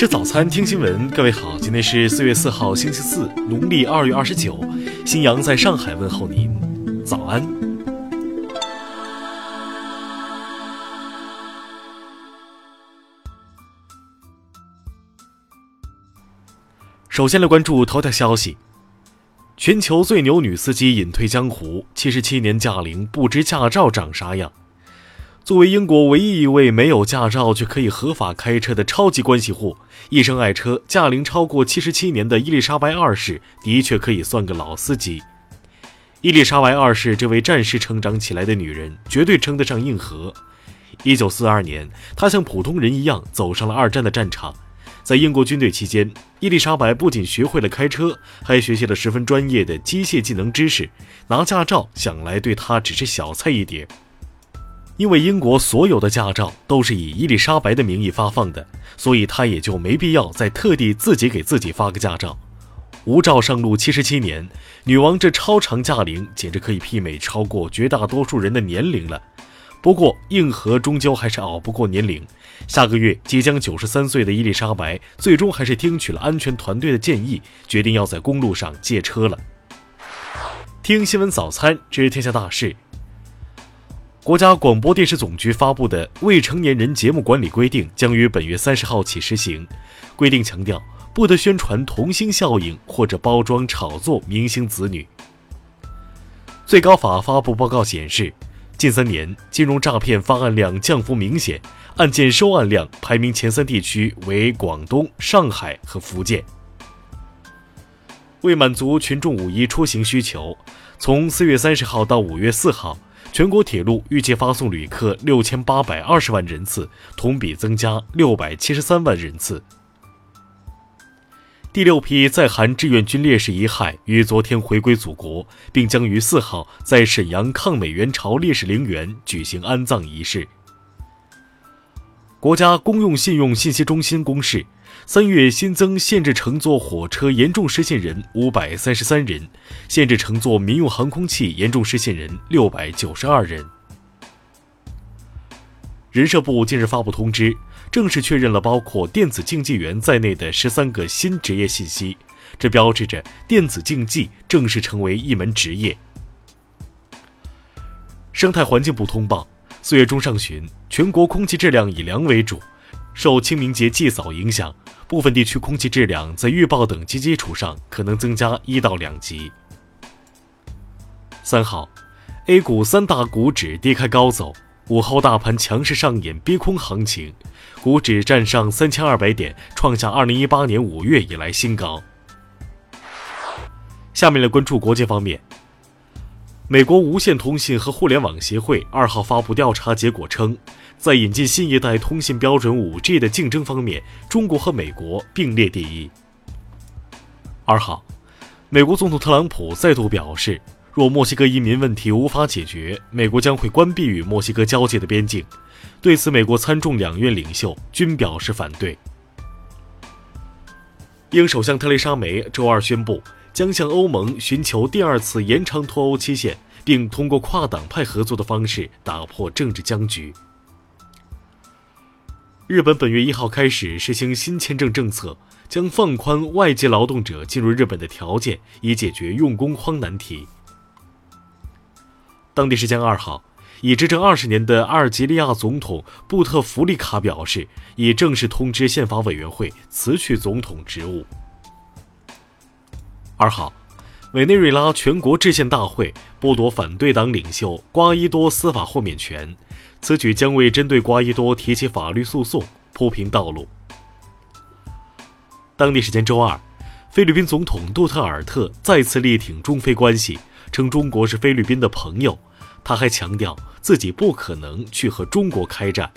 吃早餐，听新闻。各位好，今天是四月四号，星期四，农历二月二十九。新阳在上海问候您，早安。首先来关注头条消息：全球最牛女司机隐退江湖，七十七年驾龄，不知驾照长啥样。作为英国唯一一位没有驾照却可以合法开车的超级关系户，一生爱车、驾龄超过七十七年的伊丽莎白二世，的确可以算个老司机。伊丽莎白二世这位战时成长起来的女人，绝对称得上硬核。一九四二年，她像普通人一样走上了二战的战场。在英国军队期间，伊丽莎白不仅学会了开车，还学习了十分专业的机械技能知识。拿驾照想来对她只是小菜一碟。因为英国所有的驾照都是以伊丽莎白的名义发放的，所以她也就没必要再特地自己给自己发个驾照。无照上路七十七年，女王这超长驾龄简直可以媲美超过绝大多数人的年龄了。不过硬核终究还是熬不过年龄。下个月即将九十三岁的伊丽莎白，最终还是听取了安全团队的建议，决定要在公路上借车了。听新闻早餐知天下大事。国家广播电视总局发布的《未成年人节目管理规定》将于本月三十号起实行。规定强调，不得宣传童星效应或者包装炒作明星子女。最高法发布报告显示，近三年金融诈骗发案量降幅明显，案件收案量排名前三地区为广东、上海和福建。为满足群众五一出行需求，从四月三十号到五月四号。全国铁路预计发送旅客六千八百二十万人次，同比增加六百七十三万人次。第六批在韩志愿军烈士遗骸于昨天回归祖国，并将于四号在沈阳抗美援朝烈士陵园举行安葬仪式。国家公用信用信息中心公示。三月新增限制乘坐火车严重失信人五百三十三人，限制乘坐民用航空器严重失信人六百九十二人。人社部近日发布通知，正式确认了包括电子竞技员在内的十三个新职业信息，这标志着电子竞技正式成为一门职业。生态环境部通报，四月中上旬，全国空气质量以良为主，受清明节祭扫影响。部分地区空气质量在预报等级基础上可能增加一到两级。三号，A 股三大股指低开高走，午后大盘强势上演逼空行情，股指站上三千二百点，创下二零一八年五月以来新高。下面来关注国际方面，美国无线通信和互联网协会二号发布调查结果称。在引进新一代通信标准 5G 的竞争方面，中国和美国并列第一。二号，美国总统特朗普再度表示，若墨西哥移民问题无法解决，美国将会关闭与墨西哥交界的边境。对此，美国参众两院领袖均表示反对。英首相特蕾莎梅周二宣布，将向欧盟寻求第二次延长脱欧期限，并通过跨党派合作的方式打破政治僵局。日本本月一号开始实行新签证政策，将放宽外籍劳动者进入日本的条件，以解决用工荒难题。当地时间二号，已执政二十年的阿尔及利亚总统布特弗利卡表示，已正式通知宪法委员会辞去总统职务。二号，委内瑞拉全国制宪大会剥夺反对党领袖瓜伊多司法豁免权。此举将为针对瓜伊多提起法律诉讼铺平道路。当地时间周二，菲律宾总统杜特尔特再次力挺中菲关系，称中国是菲律宾的朋友。他还强调自己不可能去和中国开战。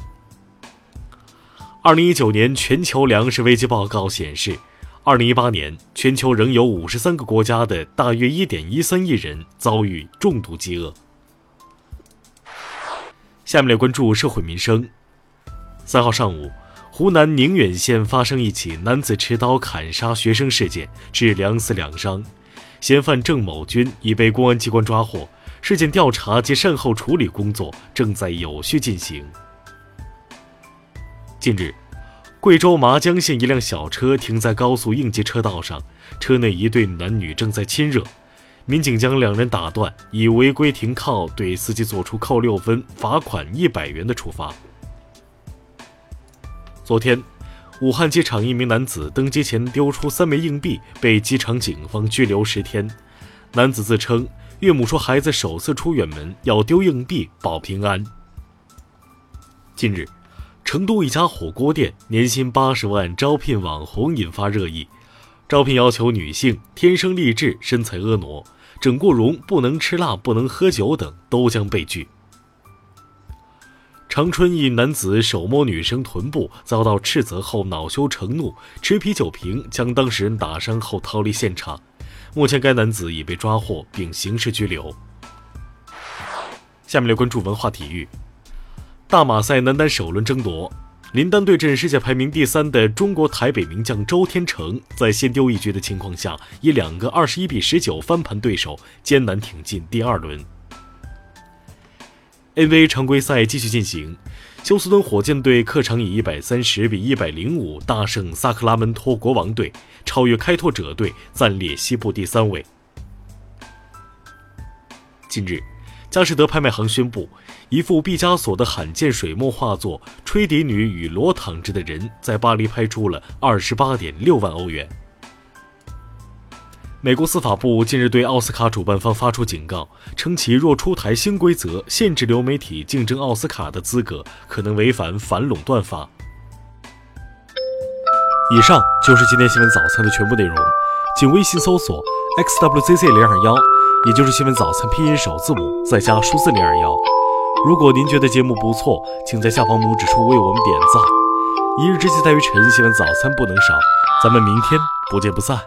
二零一九年全球粮食危机报告显示，二零一八年全球仍有五十三个国家的大约一点一三亿人遭遇重度饥饿。下面来关注社会民生。三号上午，湖南宁远县发生一起男子持刀砍杀学生事件，致两死两伤，嫌犯郑某军已被公安机关抓获，事件调查及善后处理工作正在有序进行。近日，贵州麻江县一辆小车停在高速应急车道上，车内一对男女正在亲热，民警将两人打断，以违规停靠对司机作出扣六分、罚款一百元的处罚。昨天，武汉机场一名男子登机前丢出三枚硬币，被机场警方拘留十天。男子自称，岳母说孩子首次出远门要丢硬币保平安。近日。成都一家火锅店年薪八十万招聘网红引发热议，招聘要求女性天生丽质、身材婀娜、整过容、不能吃辣、不能喝酒等都将被拒。长春一男子手摸女生臀部遭到斥责后恼羞成怒，持啤酒瓶将当事人打伤后逃离现场，目前该男子已被抓获并刑事拘留。下面来关注文化体育。大马赛男单首轮争夺，林丹对阵世界排名第三的中国台北名将周天成，在先丢一局的情况下，以两个二十一比十九翻盘对手，艰难挺进第二轮。NBA 常规赛继续进行，休斯顿火箭队客场以一百三十比一百零五大胜萨克拉门托国王队，超越开拓者队，暂列西部第三位。近日。佳士得拍卖行宣布，一幅毕加索的罕见水墨画作《吹笛女与裸躺着的人》在巴黎拍出了二十八点六万欧元。美国司法部近日对奥斯卡主办方发出警告，称其若出台新规则限制流媒体竞争奥斯卡的资格，可能违反反垄断法。以上就是今天新闻早餐的全部内容，请微信搜索 xwzc 零二幺。也就是新闻早餐拼音首字母再加数字零二幺。如果您觉得节目不错，请在下方拇指处为我们点赞。一日之计在于晨，新闻早餐不能少。咱们明天不见不散。